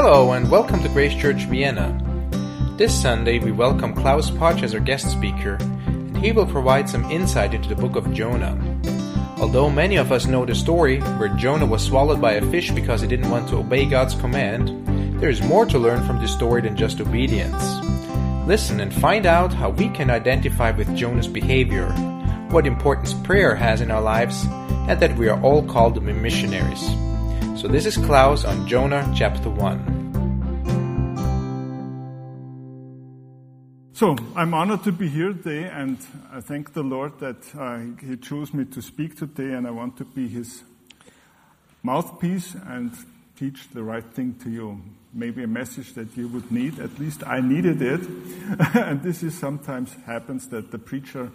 Hello and welcome to Grace Church Vienna. This Sunday we welcome Klaus Potch as our guest speaker, and he will provide some insight into the book of Jonah. Although many of us know the story where Jonah was swallowed by a fish because he didn't want to obey God's command, there is more to learn from this story than just obedience. Listen and find out how we can identify with Jonah's behavior, what importance prayer has in our lives, and that we are all called to be missionaries. So this is Klaus on Jonah chapter 1. So I'm honored to be here today, and I thank the Lord that uh, He chose me to speak today, and I want to be His mouthpiece and teach the right thing to you. Maybe a message that you would need. At least I needed it, and this is sometimes happens that the preacher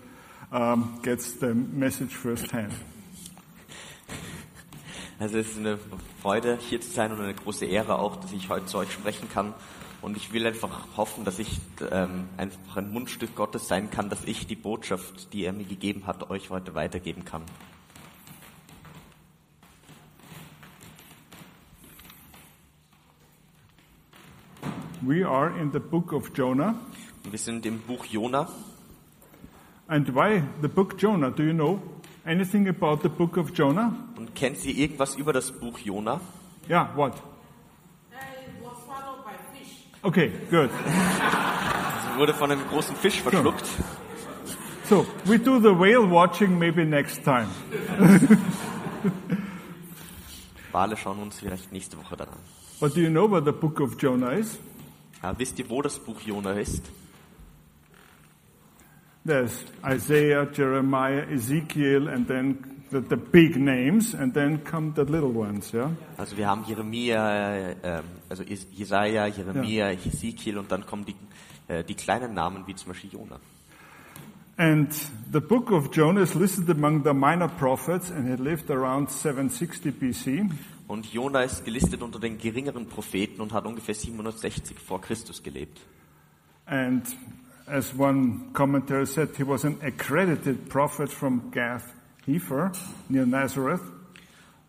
um, gets the message firsthand. Also es ist eine Freude, hier zu sein und eine große Ehre auch, dass ich heute zu euch sprechen kann. Und ich will einfach hoffen, dass ich ähm, einfach ein Mundstück Gottes sein kann, dass ich die Botschaft, die er mir gegeben hat, euch heute weitergeben kann. We are in the book of Jonah. Wir sind im Buch Jona. And why the book Jonah? Do you know anything about the book of Jonah? Und kennt Sie irgendwas über das Buch Jona? Yeah, what? Okay, good. Sie wurde von einem großen Fisch verschluckt. So we do the whale watching maybe next time. Wale schauen uns vielleicht nächste Woche dann an. But do you know what the book of Jonah is? Ja, wisst ihr, wo das Buch Jona ist? There's Isaiah, Jeremiah, Ezekiel, and then the, the big names, and then come the little ones, yeah? Also wir haben Jeremia, äh, also Is- Jesaja, Jeremia, Ezekiel und dann kommen die, äh, die kleinen Namen wie zum Beispiel Jona. And the book of Jonah is listed among the minor prophets, and he lived around 760 BC. Und Jona ist gelistet unter den geringeren Propheten und hat ungefähr 760 vor Christus gelebt. And as one commentator said, he was an accredited prophet from Gath Hefer near Nazareth.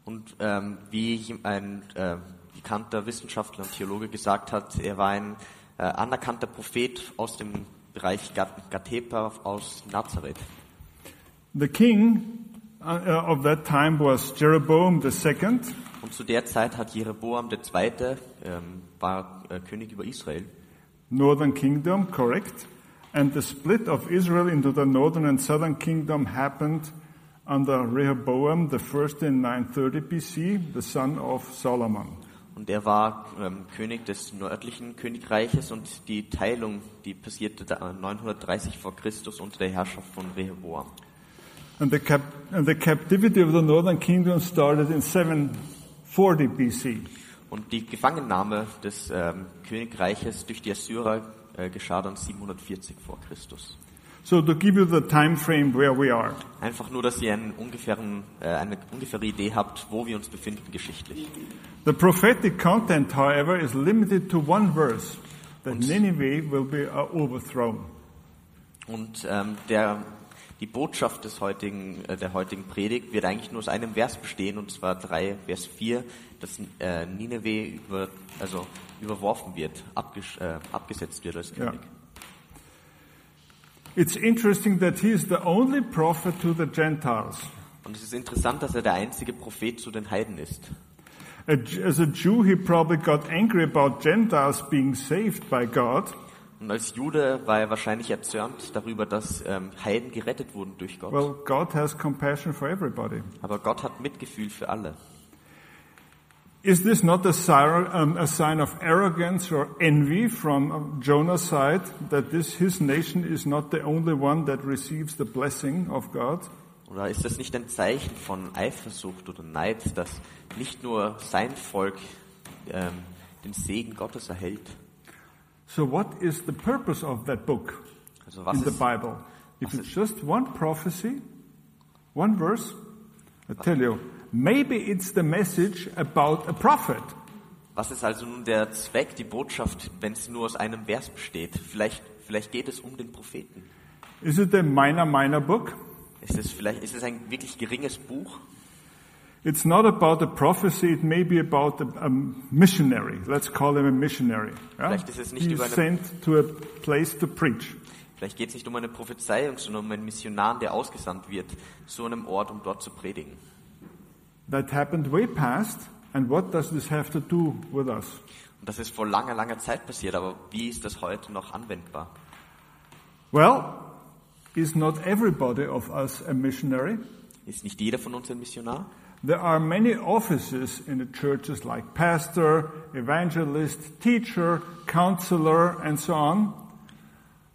Und ähm, wie ein äh, bekannter Wissenschaftler und Theologe gesagt hat, er war ein äh, anerkannter Prophet aus dem Bereich Gat- Gatepa aus Nazareth. The king uh, of that time was Jeroboam II, Und zu der Zeit hat Jeroboam II. Ähm, war äh, König über Israel. northern kingdom, correct? And the split of Israel into the northern and southern kingdom happened under Rehoboam the first in 930 BC, the son of Solomon. Und er war ähm, König des nördlichen Königreiches und die Teilung, die passierte da 930 vor Christus unter der Herrschaft von Rehoboam. And the, cap- and the captivity of the northern kingdom started in 740 BC. Und die Gefangennahme des ähm, Königreiches durch die Assyrer äh, geschah dann 740 vor Christus. So to give you the time frame where we are. Einfach nur, dass ihr einen ungefähren, äh, eine ungefähre Idee habt, wo wir uns befinden geschichtlich. The prophetic content, however, is limited to one verse, that Nineveh will be uh, overthrown. Und ähm, der, die Botschaft des heutigen, äh, der heutigen Predigt wird eigentlich nur aus einem Vers bestehen, und zwar 3, Vers 4, dass äh, Nineveh über, also überworfen wird, abges äh, abgesetzt wird als. König. It's interesting that he is the only prophet to the Gentiles. Und es ist interessant, dass er der einzige Prophet zu den Heiden ist. As a Jew, he probably got angry about Gentiles being saved by God. Und als Jude war er wahrscheinlich erzürnt darüber, dass ähm, Heiden gerettet wurden durch Gott. Well, God has compassion for everybody. Aber Gott hat Mitgefühl für alle. Is this not a, sign- um, a sign of arrogance or envy from uh, Jonah's side that this his nation is not the only one that receives the blessing of God? Oder ist das nicht ein Zeichen von Eifersucht oder Neid, dass nicht nur sein Volk ähm, den Segen Gottes erhält? So what is the purpose of that book Also in the ist, Bible? If it's just one prophecy, one verse, I tell you, maybe it's the message about a prophet. was ist also nun der Zweck, die Botschaft, wenn es nur aus einem Vers besteht? Vielleicht, vielleicht geht es um den Propheten. Is it a minor, minor book? Ist es vielleicht, ist es ein wirklich geringes Buch? It's not about a prophecy, it may be about a, a missionary. Let's call him a missionary. Yeah? Vielleicht ist es nicht He's über eine- sent to a place to preach. Vielleicht geht es nicht um eine Prophezeiung, sondern um einen Missionar, der ausgesandt wird zu einem Ort, um dort zu predigen. That happened way past, and what does this have to do with us? Und das ist vor langer, langer Zeit passiert, aber wie ist das heute noch anwendbar? Well, is not everybody of us a missionary? Ist nicht jeder von uns ein Missionar? There are many offices in the churches like pastor, evangelist, teacher, counselor, and so on.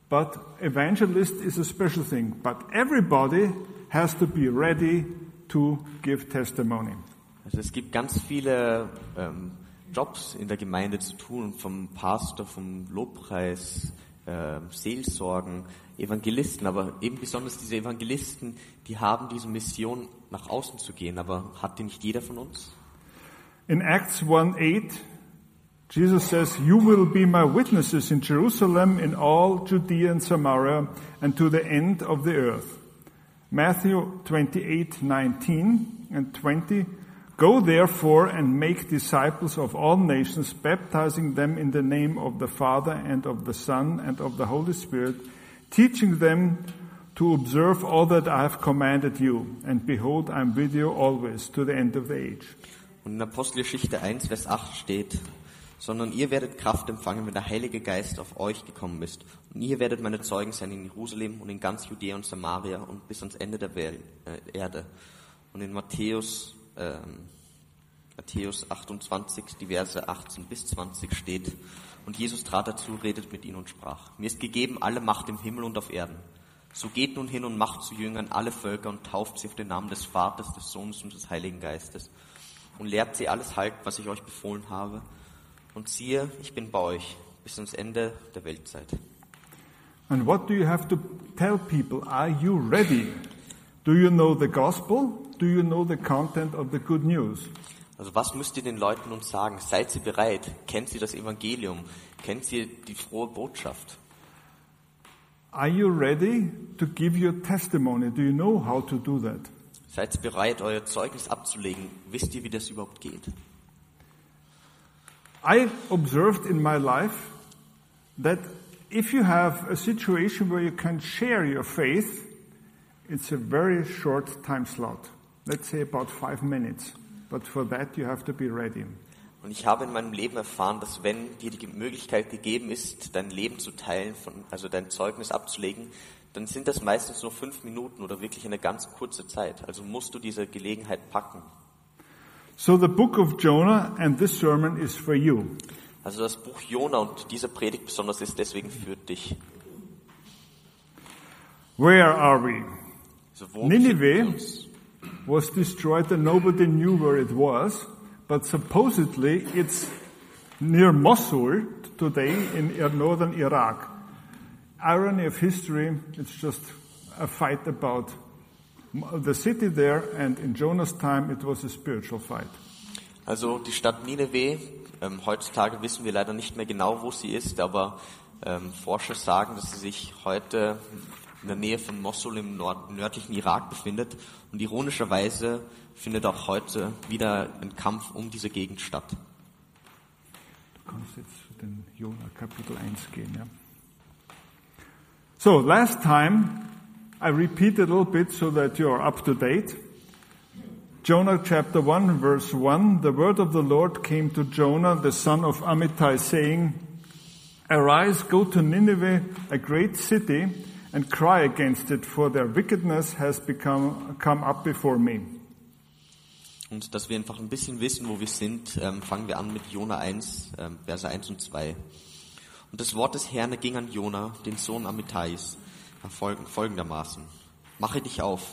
But evangelist is a special thing. But everybody has to be ready to give testimony. Also es gibt ganz viele ähm, Jobs in der Gemeinde zu tun, vom Pastor, vom Lobpreis, ähm, Seelsorgen, Evangelisten, aber eben besonders diese Evangelisten, die haben diese Mission, nach außen zu gehen, aber hat die nicht jeder von uns? In Acts 1:8, Jesus says, "You will be my witnesses in Jerusalem, in all Judea and Samaria, and to the end of the earth." Matthew 28:19 and 20, "Go therefore and make disciples of all nations, baptizing them in the name of the Father and of the Son and of the Holy Spirit, teaching them to observe all that I have commanded you. And behold, I am with you always to the end of the age." Und in Apostelgeschichte 1, Vers 8 steht, sondern ihr werdet Kraft empfangen, wenn der Heilige Geist auf euch gekommen ist. Und ihr werdet meine Zeugen sein in Jerusalem und in ganz Judäa und Samaria und bis ans Ende der Wel äh, Erde. Und in Matthäus, ähm, Matthäus 28, die Verse 18 bis 20 steht, und Jesus trat dazu, redet mit ihnen und sprach, mir ist gegeben alle Macht im Himmel und auf Erden. So geht nun hin und macht zu Jüngern alle Völker und tauft sie auf den Namen des Vaters, des Sohnes und des Heiligen Geistes und lehrt sie alles halten, was ich euch befohlen habe. Und siehe, ich bin bei euch bis ans Ende der Weltzeit. And what do you have to tell people? Are you ready? Do you know the gospel? Do you know the content of the good news? Also was müsst ihr den Leuten nun sagen? Seid sie bereit? Kennt sie das Evangelium? Kennt sie die frohe Botschaft? Are you ready to give your testimony? Do you know how to do that? Seid ihr bereit, euer Zeugnis abzulegen? Wisst ihr, wie das überhaupt geht? I observed in my life that if you have a situation where you can share your faith, it's a very short time slot. Let's say about five minutes. But for that you have to be ready. Und ich habe in meinem Leben erfahren, dass wenn dir die Möglichkeit gegeben ist, dein Leben zu teilen, von, also dein Zeugnis abzulegen, dann sind das meistens nur fünf Minuten oder wirklich eine ganz kurze Zeit. Also musst du diese Gelegenheit packen. So the book of Jonah and this sermon is for you. Also das Buch Jona und diese Predigt besonders ist deswegen für dich. Where are we? Wo Nineveh. befinden wir uns? Was destroyed and nobody knew where it was, but supposedly it's near Mosul today in northern Iraq. Irony of history, it's just a fight about the city there, and in Jonah's time it was a spiritual fight. Also die Stadt Nineveh, ähm, heutzutage wissen wir leider nicht mehr genau, wo sie ist, aber ähm, Forscher sagen, dass sie sich heute in der Nähe von Mosul im Nord nördlichen Irak befindet. Und ironischerweise findet auch heute wieder ein Kampf um diese Gegend statt. Du kannst jetzt zu den Jonah Kapitel 1 gehen, ja. So, last time, I repeat a little bit so that you're up to date. Jonah chapter 1 verse 1, the word of the Lord came to Jonah, the son of Amittai, saying, Arise, go to Nineveh, a great city, and cry against it, for their wickedness has become, come up before me. Und dass wir einfach ein bisschen wissen, wo wir sind, ähm, fangen wir an mit Jona 1, ähm, Verse 1 und 2. Und das Wort des Herrn ging an Jona, den Sohn Amittais, folg- folgendermaßen. Mache dich auf,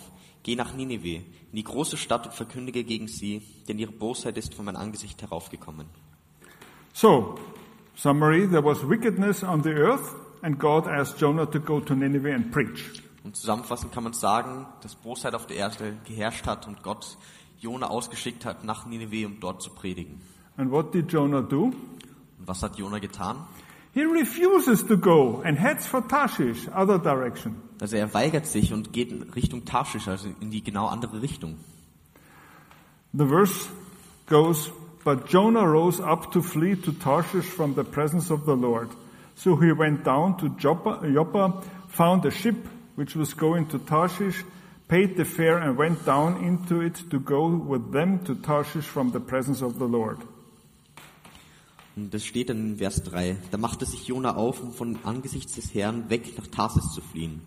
geh nach Nineveh, in die große Stadt und verkündige gegen sie, denn ihre Bosheit ist von meinem Angesicht heraufgekommen. So, summary, there was wickedness on the earth, and God asked Jonah to go to Nineveh and preach. Und zusammenfassend kann man sagen, dass Bosheit auf der Erde geherrscht hat und Gott Jona ausgeschickt hat nach Nineveh, um dort zu predigen. And what did Jonah do? Und was hat Jona getan? He refuses to go and heads for Tarshish, other direction. Also er weigert sich und geht in Richtung Tarschisch, also in die genau andere Richtung. The verse goes, But Jonah rose up to flee to Tarshish from the presence of the Lord. So he went down to Joppa, Joppa, found a ship which was going to Tarshish, paid the fare and went down into it to go with them to Tarshish from the presence of the Lord. Und das steht dann in Vers 3. Da machte sich Jona auf, um von Angesichts des Herrn weg nach Tarsis zu fliehen.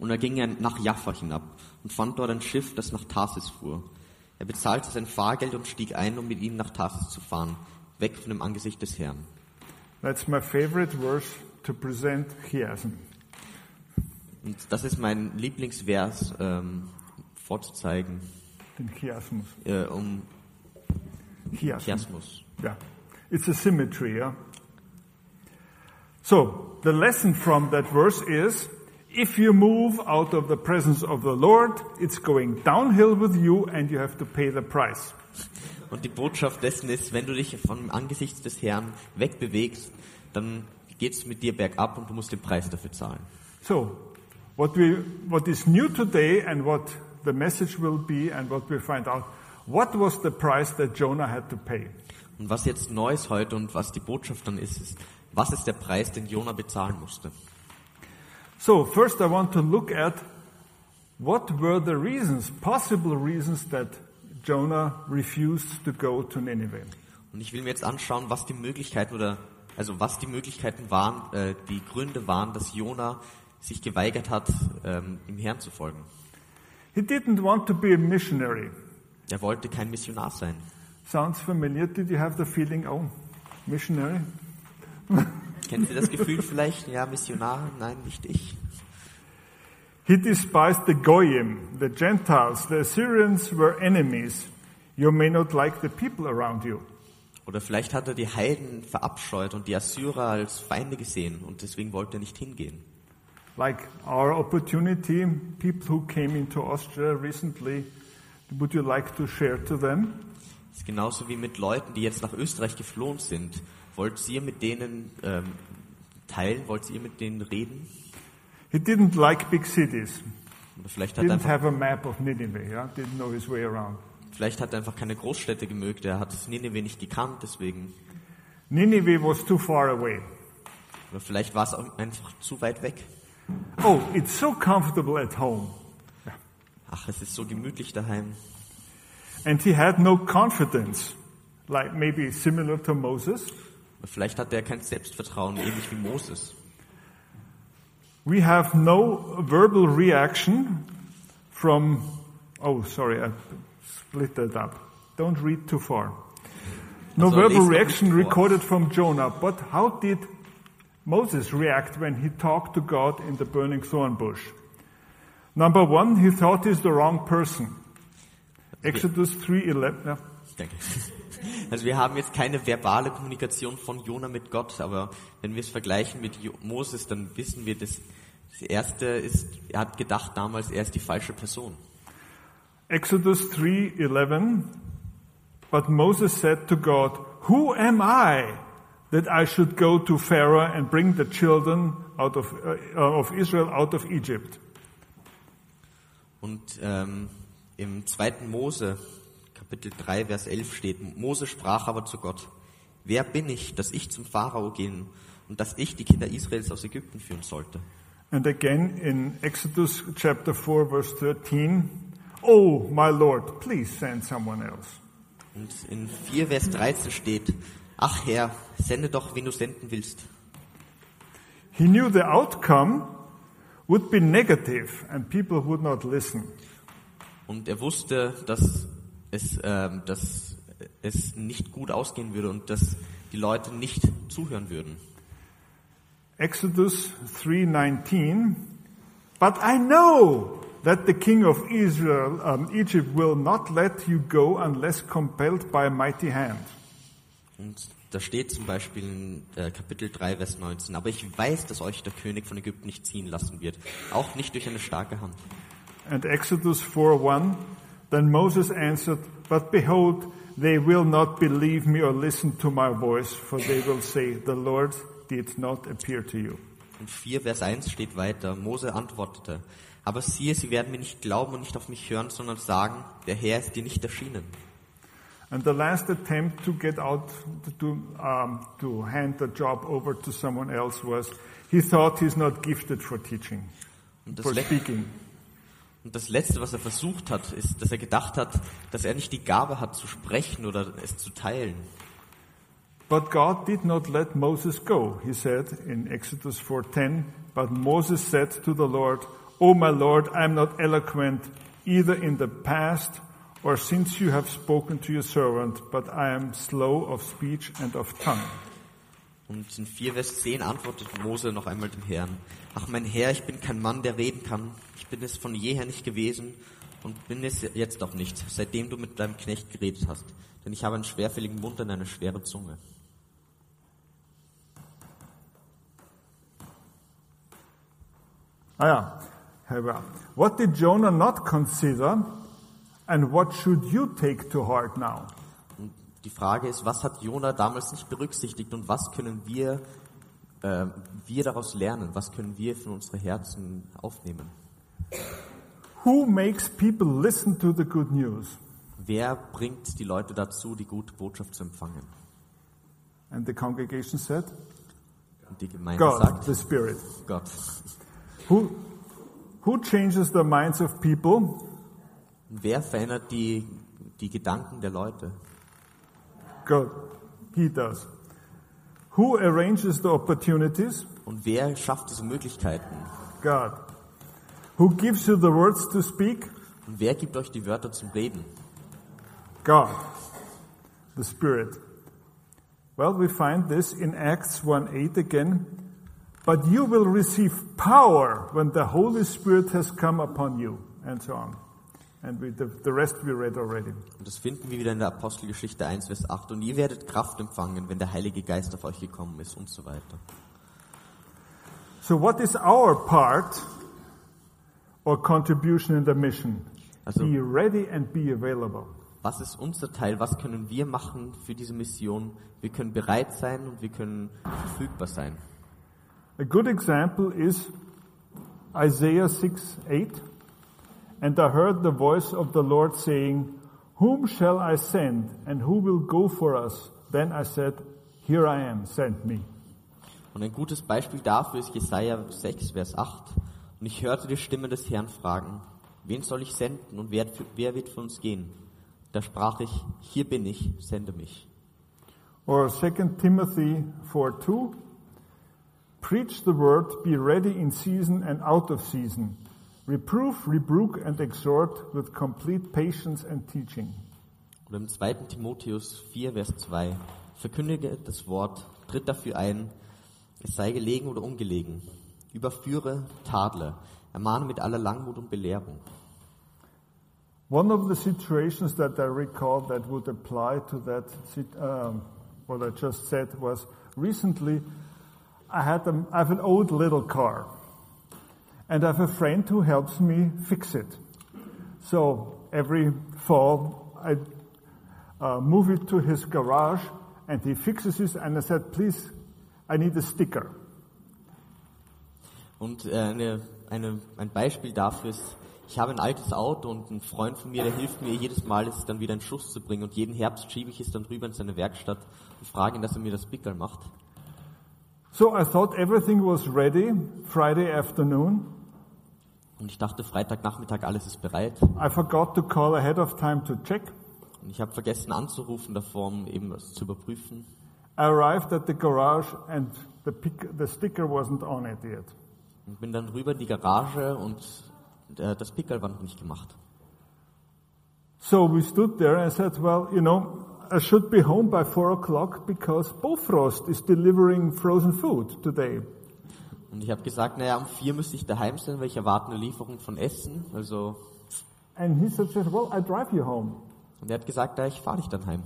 Und da ging er nach Jaffa hinab und fand dort ein Schiff, das nach Tarsis fuhr. Er bezahlte sein Fahrgeld und stieg ein, um mit ihnen nach Tarsis zu fahren, weg von dem Angesicht des Herrn. That's my favorite verse to present chiasm. Und das ist mein Lieblingsvers ähm, vorzuzeigen, In chiasmus. äh, um Chiasm. Chiasmus. Yeah. It's a symmetry, yeah? So, the lesson from that verse is, if you move out of the presence of the Lord, it's going downhill with you and you have to pay the price. Und die Botschaft dessen ist, wenn du dich vom Angesicht des Herrn wegbewegst, dann geht's mit dir bergab und du musst den Preis dafür zahlen. So, what we, what is new today and what the message will be and what we find out, what was the price that Jonah had to pay? Und was jetzt neu ist heute und was die Botschaft dann ist, ist, was ist der Preis, den Jona bezahlen musste? So, first I want to look at what were the reasons, possible reasons that Jonah refused to go to Nineveh. Und ich will mir jetzt anschauen, was die Möglichkeiten oder also was die Möglichkeiten waren, äh, die Gründe waren, dass Jona sich geweigert hat, ähm, dem Herrn zu folgen. He didn't want to be a missionary. Er wollte kein Missionar sein. Sounds familiar? Did you have the feeling, oh, missionary? Kennt ihr das Gefühl vielleicht? Ja, Missionar? Nein, nicht ich. He despised the Goyim, the Gentiles. The Assyrians were enemies. You may not like the people around you. Oder vielleicht hat er die Heiden verabscheut und die Assyrer als Feinde gesehen und deswegen wollte er nicht hingehen. Like our opportunity, people who came into Austria recently, would you like to share to them? Das ist genauso wie mit Leuten, die jetzt nach Österreich geflohen sind. Wollt ihr mit denen ähm, teilen? Wollt ihr mit denen reden? He didn't like big cities. Oder vielleicht hat, er Didn't have a map of Nineveh, yeah? Didn't know his way around. vielleicht hat er einfach keine Großstädte gemögt. Er hat das Nineveh nicht gekannt, deswegen. Nineveh was too far away. Oder vielleicht war es einfach zu weit weg. Oh, it's so comfortable at home. Ach, es ist so gemütlich daheim. And he had no confidence, like maybe similar to Moses. Vielleicht hat er kein Selbstvertrauen, ähnlich wie Moses. We have no verbal reaction from, oh, sorry, I split that up. Don't read too far. No Also, verbal reaction recorded from Jonah, but how did Moses react when he talked to God in the burning thorn bush? Number one, he thought he's the wrong person. Exodus 3.11, yeah. Danke. Also wir haben jetzt keine verbale Kommunikation von Jona mit Gott, aber wenn wir es vergleichen mit Moses, dann wissen wir, dass das erste ist, er hat gedacht damals, er ist die falsche Person. Exodus 3:11 But Moses said to God, "Who am I that I should go to Pharaoh and bring the children out of uh, of Israel out of Egypt?" Und ähm, im zweiten Mose, Kapitel 3, Vers 11 steht, Mose sprach aber zu Gott, wer bin ich, dass ich zum Pharao gehen und dass ich die Kinder Israels aus Ägypten führen sollte? And again in Exodus chapter 4 verse 13, "Oh, my Lord, please send someone else." Und in 4, Vers 13 steht, ach Herr, sende doch, wen du senden willst. He knew the outcome would be negative and people would not listen. Und er wusste, dass es, ähm, dass es nicht gut ausgehen würde und dass die Leute nicht zuhören würden. Exodus 3:19 But I know that the king of Israel um, Egypt will not let you go unless compelled by a mighty hand. Und da steht zum Beispiel in äh, Kapitel 3, Vers 19, aber ich weiß, dass euch der König von Ägypten nicht ziehen lassen wird, auch nicht durch eine starke Hand. And Exodus 4:1 Then Moses answered, But behold, they will not believe me or listen to my voice, for they will say, The Lord did not appear to you. Und 4, Vers 1 steht weiter, Mose antwortete, aber siehe, sie werden mir nicht glauben und nicht auf mich hören, sondern sagen, der Herr ist dir nicht erschienen. And the last attempt to get out to, um, to hand the job over to someone else was he thought he's not gifted for teaching, for speaking. Und das Letzte, was er versucht hat, ist, dass er gedacht hat, dass er nicht die Gabe hat zu sprechen oder es zu teilen. But God did not let Moses go. He said in Exodus 4:10, but Moses said to the Lord, "O my Lord, I am not eloquent either in the past or since you have spoken to your servant, but I am slow of speech and of tongue." Und in 4 Vers 10 antwortet Mose noch einmal dem Herrn, Ach mein Herr, ich bin kein Mann, der reden kann. Ich bin es von jeher nicht gewesen und bin es jetzt auch nicht, seitdem du mit deinem Knecht geredet hast. Denn ich habe einen schwerfälligen Mund und eine schwere Zunge. Ah, ja. Herr, What did Jonah not consider and what should you take to heart now? Die Frage ist, was hat Jona damals nicht berücksichtigt und was können wir, äh, wir daraus lernen? Was können wir von unsere Herzen aufnehmen? Who makes people listen to the good news? Wer bringt die Leute dazu, die gute Botschaft zu empfangen? And the congregation said, Und die Gemeinde God, sagt, the Spirit. Gott. Who, who changes the minds of people? Wer verändert die, die Gedanken der Leute? God. He does. Who arranges the opportunities? Und wer schafft diese Möglichkeiten? God. Who gives you the words to speak? Und wer gibt euch die Wörter zum Reden? God. The Spirit. Well, we find this in Acts 1:8 again. But you will receive power when the Holy Spirit has come upon you, and so on. And we, the, the rest we read already. Und das finden wir wieder in der Apostelgeschichte 1, Vers 8. Und ihr werdet Kraft empfangen, wenn der Heilige Geist auf euch gekommen ist und so weiter. So, what is our part or contribution in the mission? Also- be ready and be available. Was ist unser Teil? Was können wir machen für diese Mission? Wir können bereit sein und wir können verfügbar sein. A good example is Isaiah 6 8. And I heard the voice of the Lord saying, Whom shall I send, and who will go for us? Then I said, Here I am, send me. Und ein gutes Beispiel dafür ist Jesaja 6, Vers 8. Und ich hörte die Stimme des Herrn fragen, wen soll ich senden und wer, wer wird für uns gehen? Da sprach ich, hier bin ich, sende mich. Or 2 Timothy 4 2. Preach the word, be ready in season and out of season. Reproof, rebuke, and exhort with complete patience and teaching. Oder im 2. Timotheus 4, Vers 2. Verkündige das Wort, tritt dafür ein, es sei gelegen oder ungelegen. Überführe, tadle, ermahne mit aller Langmut und Belehrung. One of the situations that I recall that would apply to that, um, what I just said was recently I had a, I have an old little car and I have a friend who helps me fix it. So every fall I uh, move it to his garage and he fixes it and I said, please, I need a sticker. Und äh, eine, eine, ein Beispiel dafür ist, ich habe ein altes Auto und ein Freund von mir, der hilft mir jedes Mal, es dann wieder in Schuss zu bringen. Und jeden Herbst schiebe ich es dann rüber in seine Werkstatt und frage ihn, dass er mir das Pickel macht. So I thought everything was ready Friday afternoon. Und ich dachte, Freitagnachmittag, alles ist bereit. I forgot to call ahead of time to check. Und ich habe vergessen anzurufen davor, um eben was zu überprüfen. I arrived at the garage and the, pic- the sticker wasn't on it yet. Und bin dann rüber in die Garage und äh, das Pickel war noch nicht gemacht. So we stood there and said, well, you know, I should be home by four o'clock because Bofrost is delivering frozen food today. Und ich habe gesagt, naja, um vier müsste ich daheim sein, weil ich erwarte eine Lieferung von Essen. Also, And he said, well, I drive you home. und er hat gesagt, na, ich fahre dich dann heim.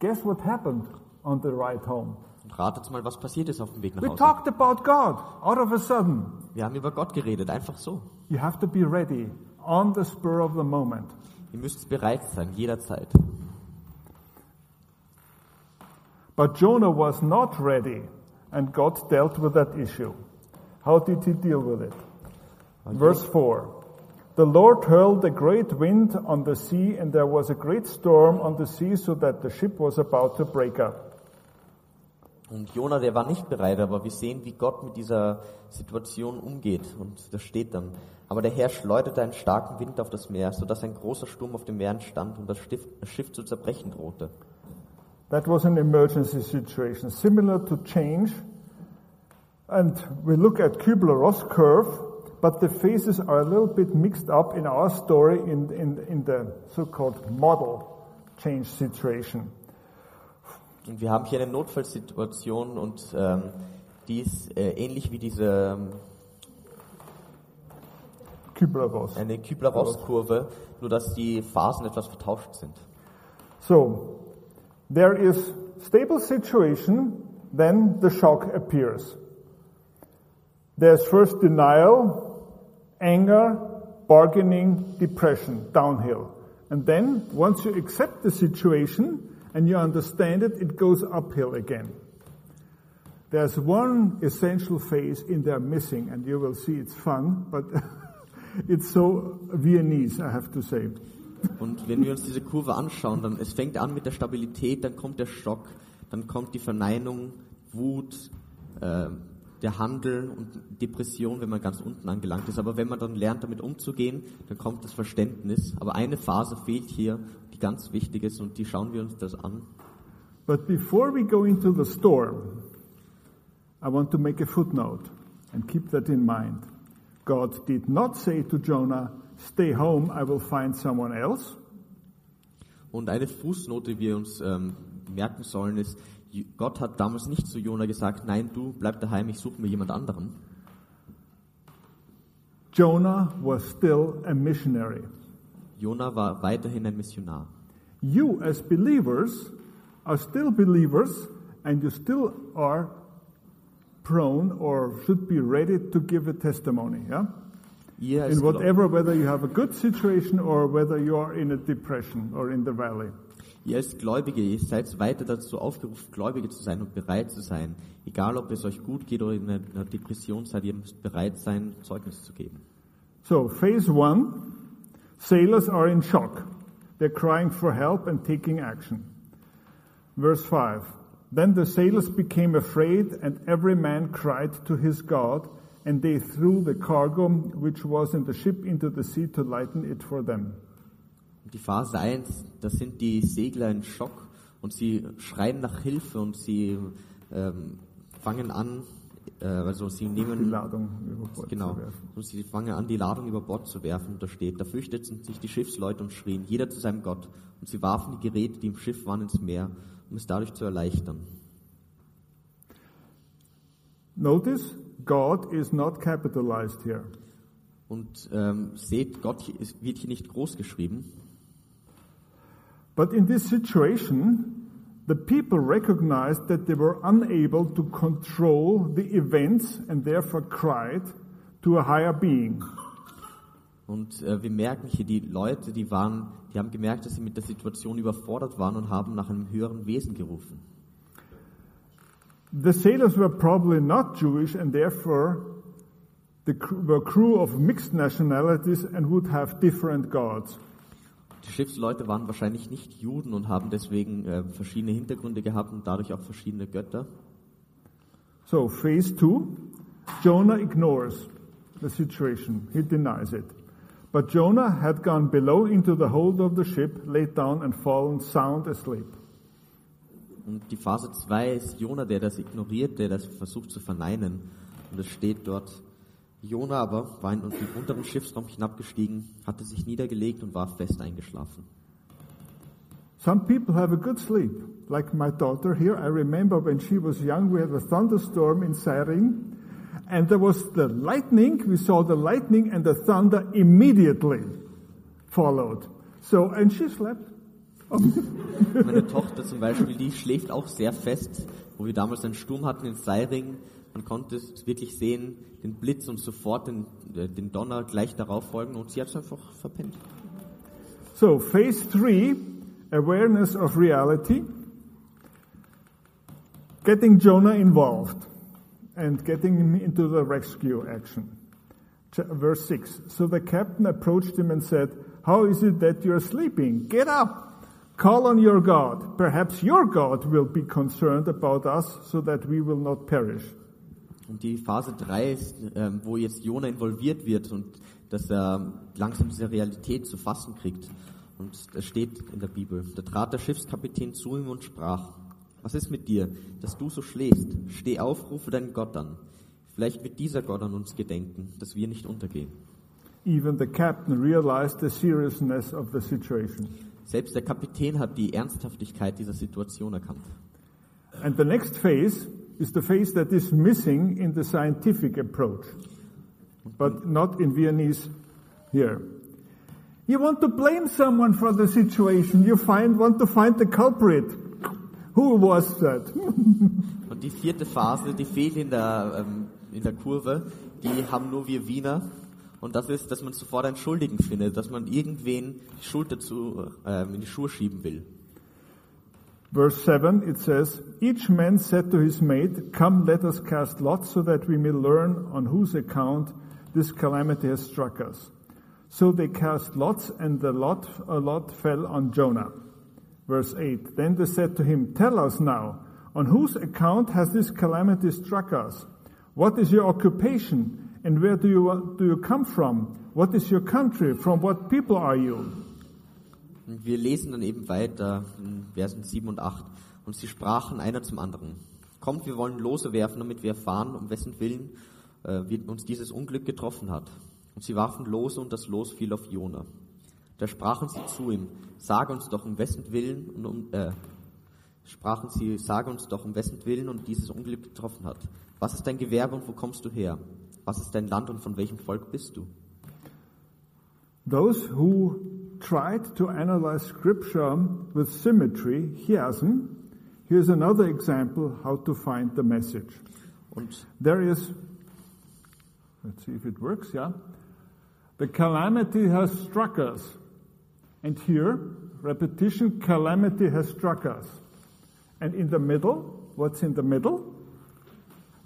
Guess what happened on the ride home? Und ratet mal, was passiert ist auf dem Weg nach We Hause. talked about God out of a sudden. Wir haben über Gott geredet, einfach so. You have to be ready on the spur of the moment. Ihr müsst bereit sein, jederzeit. But Jonah was not ready, and God dealt with that issue. How did he deal with it? Verse 4 The Lord hurled a great wind on the sea, and there was a great storm on the sea, so that the ship was about to break up. Und Jona, der war nicht bereit, aber wir sehen, wie Gott mit dieser Situation umgeht. Und das steht dann. Aber der Herr schleuderte einen starken Wind auf das Meer, sodass ein großer Sturm auf dem Meer entstand und das Schiff, das Schiff zu zerbrechen drohte. That was an emergency situation, similar to change. And we look at Kubler-Ross curve, but the phases are a little bit mixed up in our story in, in, in the so-called model change situation. Und wir haben hier eine Notfallsituation und ähm, die ist äh, ähnlich wie diese ähm, Kubler-Ross. eine Kübler-Ross-Kurve, nur dass die Phasen etwas vertauscht sind. So, there is stable situation, then the shock appears. There's first denial, anger, bargaining, depression, downhill. And then, once you accept the situation and you understand it, it goes uphill again. There's one essential phase in there missing, and you will see it's fun, but it's so Viennese, I have to say. Und wenn wir uns diese Kurve anschauen, dann es fängt an mit der Stabilität, dann kommt der Schock, dann kommt die Verneinung, Wut, äh, der Handel und Depression, wenn man ganz unten angelangt ist. Aber wenn man dann lernt, damit umzugehen, dann kommt das Verständnis. Aber eine Phase fehlt hier, die ganz wichtig ist und die schauen wir uns das an. But before we go into the storm, I want to make a footnote and keep that in mind. God did not say to Jonah, Stay home, I will find someone else. Und eine Fußnote, die wir uns ähm, merken sollen, ist, Gott hat damals nicht zu Jona gesagt, nein, du bleib daheim, ich suche mir jemand anderen. Jonah was still a missionary. Jona war weiterhin ein Missionar. You, as believers, are still believers, and you still are prone or should be ready to give a testimony. Yeah? Als, In whatever, whether you have a good situation or whether you are in a depression or in the valley. als Gläubige, seid weiter dazu aufgerufen, Gläubige zu sein und bereit zu sein. Egal, ob es euch gut geht oder in einer Depression seid, ihr müsst bereit sein, Zeugnis zu geben. So, phase one sailors are in shock. They're crying for help and taking action. Verse 5 Then the sailors became afraid, and every man cried to his God, and they threw the cargo which was in the ship into the sea to lighten it for them. Die Phase 1, das sind die Segler in Schock und sie schreien nach Hilfe und sie ähm, fangen an, äh, also sie Die nehmen Ladung über Bord Genau. zu werfen. Und sie fangen an, die Ladung über Bord zu werfen. Und da steht, da fürchteten sich die Schiffsleute und schrien, jeder zu seinem Gott. Und sie warfen die Geräte, die im Schiff waren, ins Meer, um es dadurch zu erleichtern. Notice, God is not capitalized here. Und ähm, seht, Gott wird hier nicht groß geschrieben. But in this situation, the people recognized that they were unable to control the events and therefore cried to a higher being. Und äh, wir merken hier, die Leute, die waren, die haben gemerkt, dass sie mit der Situation überfordert waren und haben nach einem höheren Wesen gerufen. The sailors were probably not Jewish and therefore the were crew of mixed nationalities and would have different gods. Die Schiffsleute waren wahrscheinlich nicht Juden und haben deswegen äh, verschiedene Hintergründe gehabt und dadurch auch verschiedene Götter. So, phase two, Jonah ignores the situation. He denies it. But Jonah had gone below into the hold of the ship, laid down and fallen sound asleep. Und die Phase 2 ist Jona, der das ignoriert, der das versucht zu verneinen. Und es steht dort, Jona aber war in den unteren Schiffsraum hinabgestiegen, hatte sich niedergelegt und war fest eingeschlafen. Some people have a good sleep, like my daughter here. I remember when she was young, we had a thunderstorm in Saring, and there was the lightning. We saw the lightning, and the thunder immediately followed. So, and she slept. Meine Tochter zum Beispiel, die schläft auch sehr fest, wo wir damals einen Sturm hatten in Seiring. Man konnte es wirklich sehen, den Blitz und sofort den, äh, den Donner gleich darauf folgen und sie hat es einfach verpennt. So, phase three, awareness of reality. Getting Jonah involved and getting him into the rescue action. Verse 6 So the captain approached him and said, How is it that you're sleeping? Get up! Call on your God. Perhaps your God will be concerned about us so that we will not perish. Und die Phase 3 ist, ähm, wo jetzt Jona involviert wird und dass er langsam diese Realität zu fassen kriegt. Und das steht in der Bibel. Da trat der Schiffskapitän zu ihm und sprach, was ist mit dir, dass du so schläfst? Steh auf, rufe deinen Gott an. Vielleicht wird dieser Gott an uns gedenken, dass wir nicht untergehen. Even the captain realized the seriousness of the situation. Selbst der Kapitän hat die Ernsthaftigkeit dieser Situation erkannt. And the next phase is the phase that is missing in the scientific approach, but not in Viennese here. You want to blame someone for the situation. You find, want to find the culprit. Who was that? Und die vierte Phase, die fehlt in der, ähm, in der Kurve, die haben nur wir Wiener. Und das ist, dass man sofort einen Schuldigen findet, dass man irgendwen die Schuld dazu ähm, in die Schuhe schieben will. Verse 7, it says, Each man said to his mate, Come, let us cast lots so that we may learn on whose account this calamity has struck us. So they cast lots, and the lot, a lot fell on Jonah. Verse 8, Then they said to him, Tell us now, on whose account has this calamity struck us? What is your occupation, and where do you, do you come from? What is your country? From what people are you? Wir lesen dann eben weiter in Versen 7 und 8. Und sie sprachen einer zum anderen. Kommt, wir wollen Lose werfen, damit wir erfahren, um wessen Willen äh, wir- uns dieses Unglück getroffen hat. Und sie warfen Lose und das Los fiel auf Jona. Da sprachen sie zu ihm, sag uns doch um wessen Willen und um, äh, sprachen sie, sage uns doch um wessen Willen und dieses Unglück getroffen hat. Was ist dein Gewerbe und wo kommst du her? Was ist dein Land und von welchem Volk bist du? Those who tried to analyze scripture with symmetry, chiasm, here's another example how to find the message. Und There is, let's see if it works, yeah. The calamity has struck us. And here, repetition, calamity has struck us. And in the middle, what's in the middle?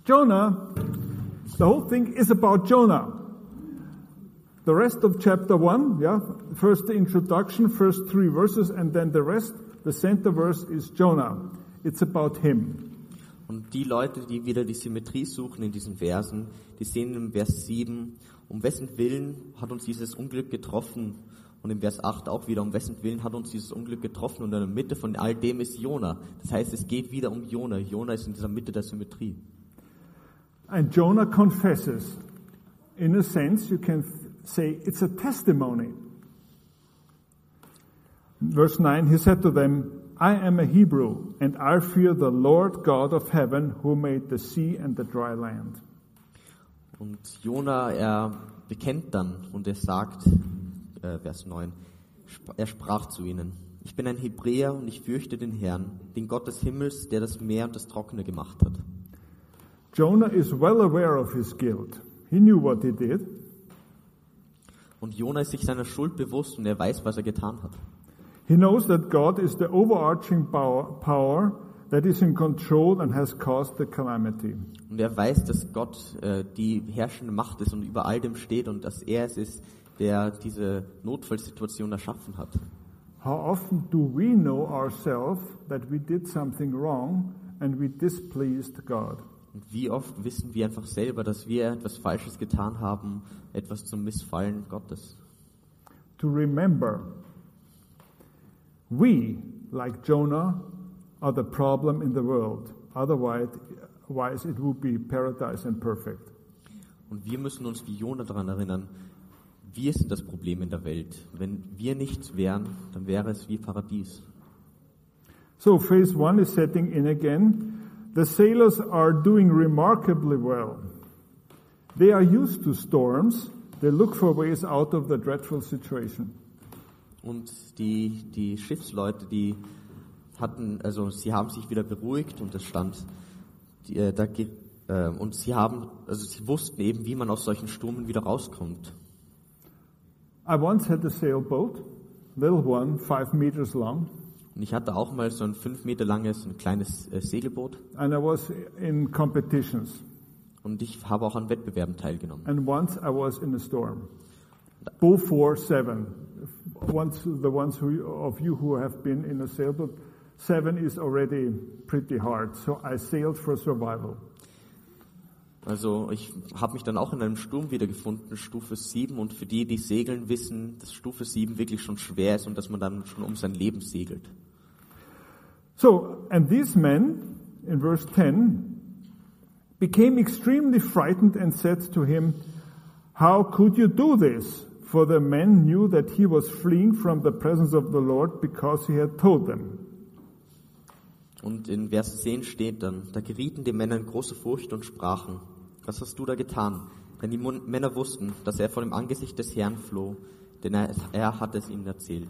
Jonah. The whole thing is about Jonah. The rest of chapter 1, yeah, first the introduction, first three verses, and then the rest, the center verse is Jonah. It's about him. Und die Leute, die wieder die Symmetrie suchen in diesen Versen, die sehen im Vers 7, um wessen Willen hat uns dieses Unglück getroffen? Und im Vers 8 auch wieder, um wessen Willen hat uns dieses Unglück getroffen? Und in der Mitte von all dem ist Jona. Das heißt, es geht wieder um Jona. Jona ist in dieser Mitte der Symmetrie. And Jonah confesses. In a sense, you can say it's a testimony. Verse 9, he said to them, I am a Hebrew, and I fear the Lord God of heaven who made the sea and the dry land. Und Jona, er bekennt dann und er sagt, äh, Vers 9, sp- er sprach zu ihnen, ich bin ein Hebräer und ich fürchte den Herrn, den Gott des Himmels, der das Meer und das Trockene gemacht hat. Jonah is well aware of his guilt. He knew what he did. Und Jona ist sich seiner Schuld bewusst und er weiß, was er getan hat. He knows that God is the overarching power, power that is in control and has caused the calamity. Und er weiß, dass Gott äh, die herrschende Macht ist und über all dem steht und dass er es ist, der diese Notfallsituation erschaffen hat. How often do we know ourselves that we did something wrong and we displeased God? Und wie oft wissen wir einfach selber, dass wir etwas Falsches getan haben, etwas zum Missfallen Gottes. To remember, we, like Jonah, are the problem in the world. Otherwise, it would be paradise and perfect. Und wir müssen uns wie Jona daran erinnern, wir sind das Problem in der Welt. Wenn wir nichts wären, dann wäre es wie Paradies. So phase one is setting in again. The sailors are doing remarkably well. They are used to storms. They look for ways out of the dreadful situation. Und die, die Schiffsleute, die hatten, also sie haben sich wieder beruhigt und es stand, die, äh, da, äh, und sie haben, also sie wussten eben, wie man aus solchen Stürmen wieder rauskommt. I once had a sailboat, little one, five meters long, Und ich hatte auch mal so ein fünf Meter langes, ein kleines äh, Segelboot and I was in competitions. Und ich habe auch an Wettbewerben teilgenommen. And once I was in a storm. Bull 4 7. Once the ones who, of you who have been in a sailboat, seven is already pretty hard. So I sailed for survival. Also ich habe mich dann auch in einem Sturm wiedergefunden, Stufe 7. Und für die, die segeln, wissen, dass Stufe 7 wirklich schon schwer ist und dass man dann schon um sein Leben segelt. So, and these men, in verse 10, became extremely frightened and said to him, How could you do this? For the men knew that he was fleeing from the presence of the Lord because he had told them. Und in Vers 10 steht dann, da gerieten die Männer in große Furcht und sprachen, was hast du da getan? Denn die Männer wussten, dass er vor dem Angesicht des Herrn floh, denn er, er hat es ihnen erzählt.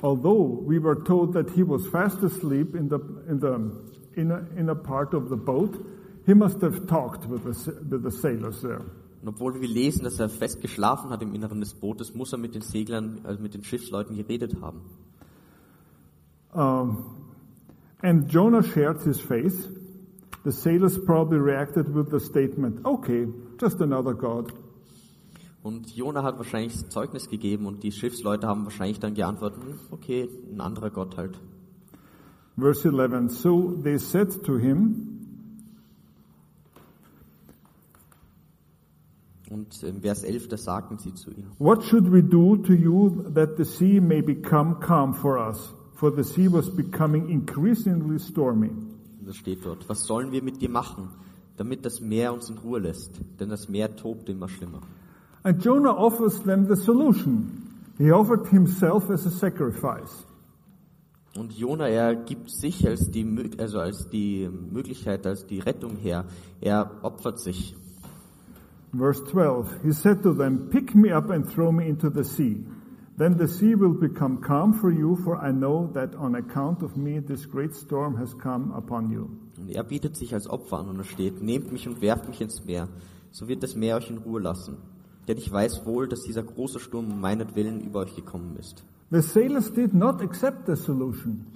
Although we were told that he was fast asleep in the, in the inner, inner part of the boat, he must have talked with the, with the sailors there. Und obwohl wir lesen, dass er fest geschlafen hat im Inneren des Bootes, muss er mit den Seglern, also mit den Schiffsleuten geredet haben. Um, and Jonah shared his faith. The sailors probably reacted with the statement, okay, just another God. Und Jona hat wahrscheinlich Zeugnis gegeben und die Schiffsleute haben wahrscheinlich dann geantwortet, "Hm, okay, ein anderer Gott halt. Verse 11 So they said to him, Und im Vers 11, da sagten sie zu ihm, What should we do to you that the sea may become calm for us? For the sea was becoming increasingly stormy. das steht dort, was sollen wir mit dir machen, damit das Meer uns in Ruhe lässt? Denn das Meer tobt immer schlimmer. And Jonah offers them the solution. He offered himself as a sacrifice. Und Jona, er gibt sich als die, also als die Möglichkeit, als die Rettung her. Er opfert sich. Verse 12 He said to them, Pick me up and throw me into the sea. Then the sea will become calm for you, for I know that on account of me this great storm has come upon you. Und er bietet sich als Opfer an und es steht, nehmt mich und werft mich ins Meer, so wird das Meer euch in Ruhe lassen. Denn ich weiß wohl, dass dieser große Sturm um meinetwillen über euch gekommen ist. The sailors did not accept the solution.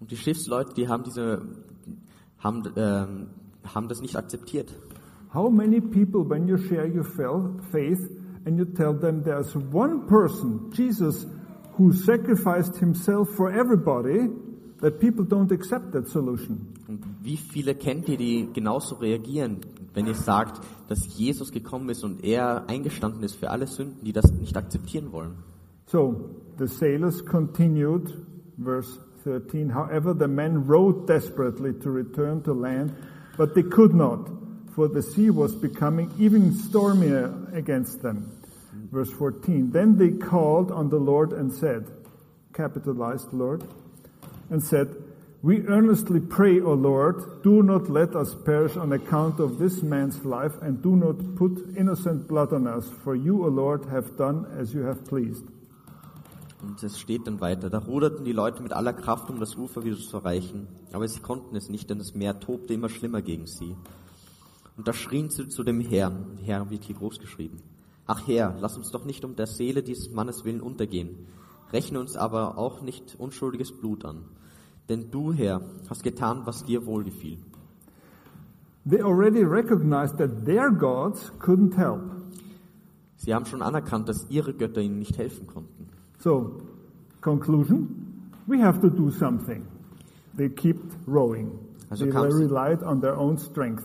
Und die Schiffsleute, die haben diese, haben, ähm, haben das nicht akzeptiert. How many people, when you share your faith and you tell them there's one person, Jesus, who sacrificed himself for everybody, that people don't accept that solution? Und wie viele kennt ihr, die genauso reagieren, wenn ihr sagt, dass Jesus gekommen ist und er eingestanden ist für alle Sünden, die das nicht akzeptieren wollen? So the sailors continued, verse 13. However, the men rowed desperately to return to land, but they could not, for the sea was becoming even stormier against them. Verse 14. Then they called on the Lord and said, capitalized Lord, and said, We earnestly pray, O Lord, do not let us perish on account of this man's life, and do not put innocent blood on us, for you, O Lord, have done as you have pleased. Und es steht dann weiter. Da ruderten die Leute mit aller Kraft, um das Ufer wieder zu erreichen. Aber sie konnten es nicht, denn das Meer tobte immer schlimmer gegen sie. Und da schrien sie zu dem Herrn. Herr wird hier groß geschrieben. Ach Herr, lass uns doch nicht um der Seele dieses Mannes willen untergehen. Rechne uns aber auch nicht unschuldiges Blut an. Denn du, Herr, hast getan, was dir wohlgefiel. They already recognized that their gods couldn't help. Sie haben schon anerkannt, dass ihre Götter ihnen nicht helfen konnten. So, conclusion, we have to do something. They kept rowing. Also they relied on their own strength.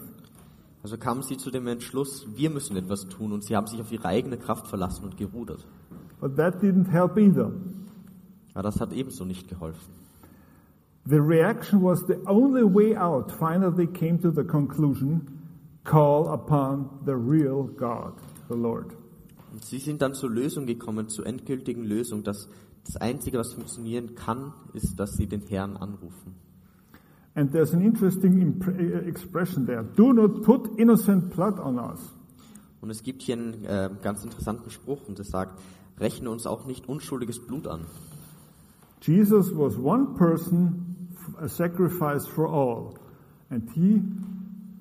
Also kamen sie zu dem Entschluss, wir müssen etwas tun und sie haben sich auf ihre eigene Kraft verlassen und gerudert. But that didn't help either. Aber das hat ebenso nicht geholfen. The reaction was the only way out. Finally, they came to the conclusion call upon the real God, the Lord. Und sie sind dann zur Lösung gekommen, zur endgültigen Lösung, dass das Einzige, was funktionieren kann, ist, dass sie den Herrn anrufen. And there's an interesting uh, expression there. Do not put innocent blood on us. Und es gibt hier einen äh, ganz interessanten Spruch und es sagt, rechne uns auch nicht unschuldiges Blut an. Jesus was one person, a sacrifice for all, and he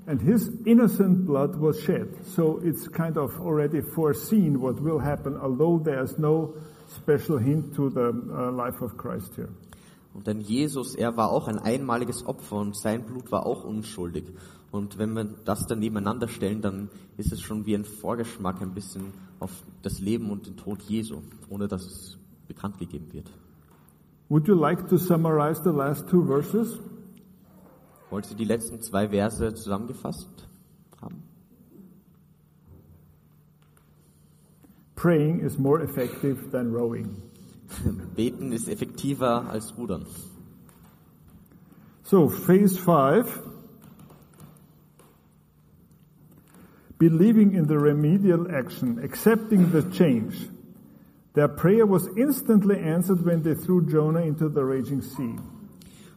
and his innocent blood was shed. So it's kind of already foreseen what will happen, although there's no special hint to the uh, life of Christ here. Und denn Jesus, er war auch ein einmaliges Opfer und sein Blut war auch unschuldig. Und wenn wir das dann nebeneinander stellen, dann ist es schon wie ein Vorgeschmack ein bisschen auf das Leben und den Tod Jesu, ohne dass es bekannt gegeben wird. Would you like to summarize the last two verses? Wollt ihr die letzten zwei Verse zusammengefasst haben? Praying is more effective than rowing. Beten ist effektiver als Rudern. So, phase five. Believing in the remedial action, accepting the change. Their prayer was instantly answered when they threw Jonah into the raging sea.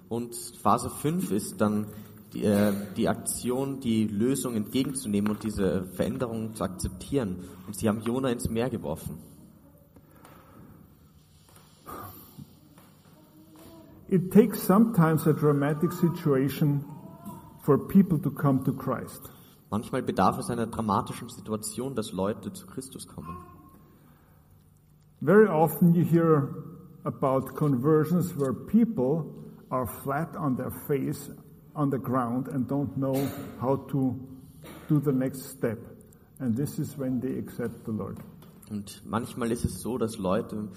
Und Phase 5 ist dann die, äh, die Aktion, die Lösung entgegenzunehmen und diese Veränderung zu akzeptieren. Und sie haben Jona ins Meer geworfen. It takes sometimes a dramatic situation for people to come to Christ. Manchmal bedarf es einer dramatischen Situation, dass Leute zu Christus kommen. Very often you hear about conversions where people are flat on their face on the ground and don't know how to do the next step. And this is when they accept the Lord. Und manchmal ist es so, dass Leute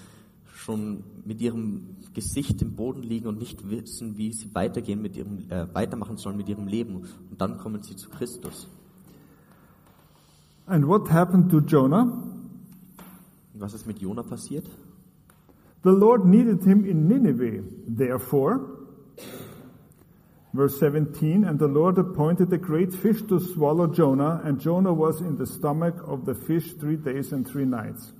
schon mit ihrem Gesicht im Boden liegen und nicht wissen, wie sie weitergehen mit ihrem, äh, weitermachen sollen mit ihrem Leben. Und dann kommen sie zu Christus. And what happened to Jonah? Was ist mit Jona passiert? The Lord needed him in Nineveh. Therefore, verse 17, and the Lord appointed a great fish to swallow Jonah, and Jonah was in the stomach of the fish three days and three nights.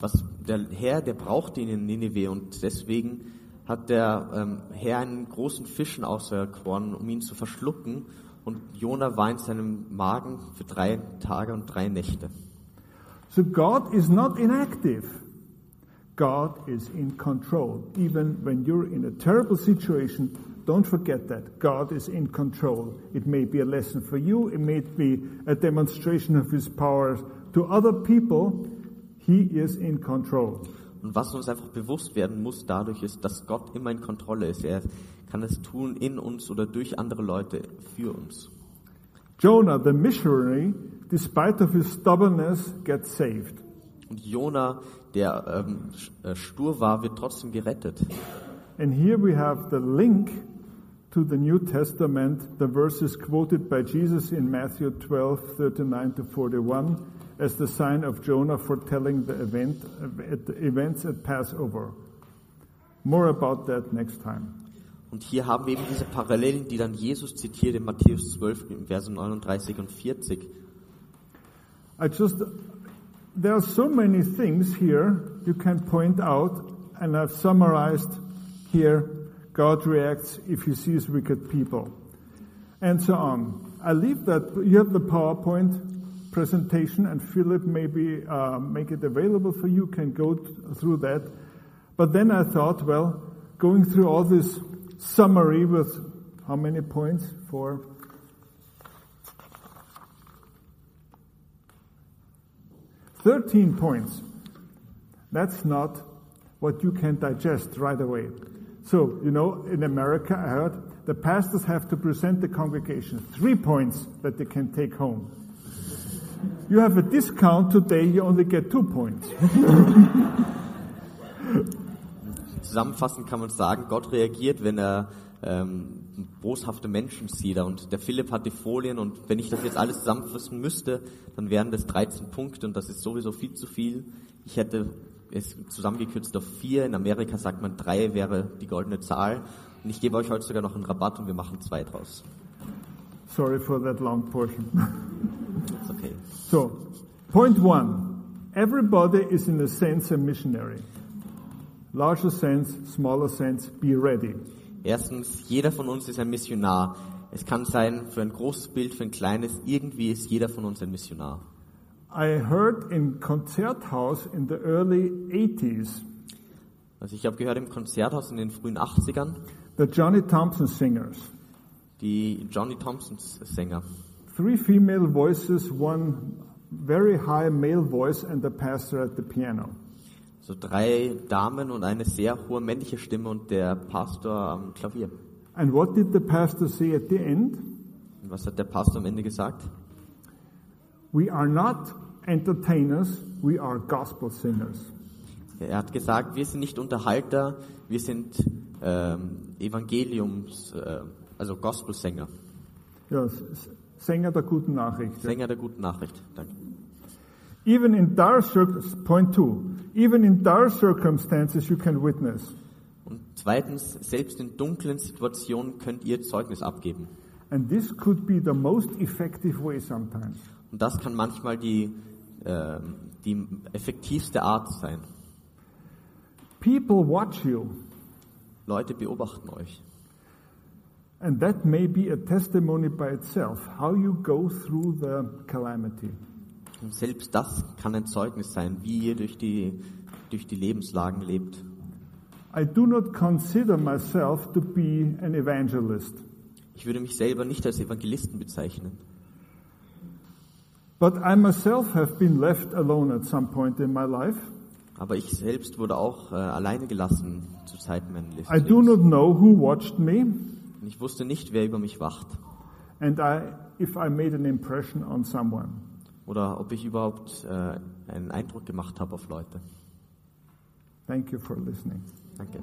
Was der Herr, der brauchte ihn in Nineveh und deswegen hat der ähm, Herr einen großen Fischen auserkoren, um ihn zu verschlucken. Und Jona war in seinem Magen für drei Tage und drei Nächte. So God is not inactive. God is in control. Even when you're in a terrible situation, don't forget that. God is in control. It may be a lesson for you, it may be a demonstration of His power to other people. He is in control. Und was uns einfach bewusst werden muss dadurch ist, dass Gott immer in Kontrolle ist. Er kann es tun in uns oder durch andere Leute für uns. Jonah, the missionary, despite of his stubbornness, gets saved. Und Jona, der ähm, äh, stur war, wird trotzdem gerettet. And here we have the link to the New Testament, the verses quoted by Jesus in Matthew 12, 39 to 41, as the sign of Jonah foretelling the event, the events at Passover. More about that next time. Und hier haben wir eben diese Parallelen, die dann Jesus zitiert in Matthäus 12, in Versen 39 und 40. I just, there are so many things here you can point out, and I've summarized here God reacts if he sees wicked people, and so on. I leave that, you have the PowerPoint presentation, and Philip maybe uh, make it available for you, can go th- through that. But then I thought, well, going through all this summary with how many points? Four. Thirteen points. That's not what you can digest right away. So, you know, in America, I heard the pastors have to present the congregation three points that they can take home. You have a discount today, you only get two points. Zusammenfassend kann man sagen, Gott reagiert, wenn er ähm, boshafte Menschen sieht. Und der Philipp hat die Folien und wenn ich das jetzt alles zusammenfassen müsste, dann wären das 13 Punkte und das ist sowieso viel zu viel. Ich hätte es zusammengekürzt auf vier. In Amerika sagt man drei wäre die goldene Zahl. Und ich gebe euch heute sogar noch einen Rabatt und wir machen zwei draus. Sorry for that long portion. Ist okay. So, point one. Everybody is in a sense a missionary. Larger sense, smaller sense, be ready. Erstens, jeder von uns ist ein Missionar. Es kann sein, für ein großes Bild, für ein kleines, irgendwie ist jeder von uns ein Missionar. I heard in Konzerthaus in the early 80s Also ich habe gehört im Konzerthaus in den frühen 80ern, the Johnny Thompson singers. die Johnny Thompsons Sänger. Three female voices, one very high male voice, and the pastor at the piano. So drei Damen und eine sehr hohe männliche Stimme und der Pastor am Klavier. And what did the pastor say at the end? Und was hat der Pastor am Ende gesagt? We are not entertainers, we are gospel singers. Er hat gesagt, wir sind nicht Unterhalter, wir sind ähm, Evangeliums, äh, also Gospelsänger, Ja, Sänger der guten Nachricht. Sänger der guten Nachricht. Danke. Even in dire point two, even in dire circumstances you can witness. Und zweitens, selbst in dunklen Situationen könnt ihr Zeugnis abgeben. And this could be the most effective way sometimes. Und das kann manchmal die, ähm, die effektivste Art sein. People watch you, Leute beobachten euch. and that may be a testimony by itself, how you go through the calamity. Selbst das kann ein Zeugnis sein, wie ihr durch die, durch die Lebenslagen lebt. I do not consider myself to be an evangelist, Ich würde mich selber nicht als Evangelisten bezeichnen. but I myself have been left alone at some point in my life. Aber ich selbst wurde auch äh, alleine gelassen zu Zeiten meines I do Lebens. not know who watched me, Und ich wusste nicht, wer über mich wacht. and I, if I made an impression on someone. Oder ob ich überhaupt äh, einen Eindruck gemacht habe auf Leute. Thank you for listening. Danke.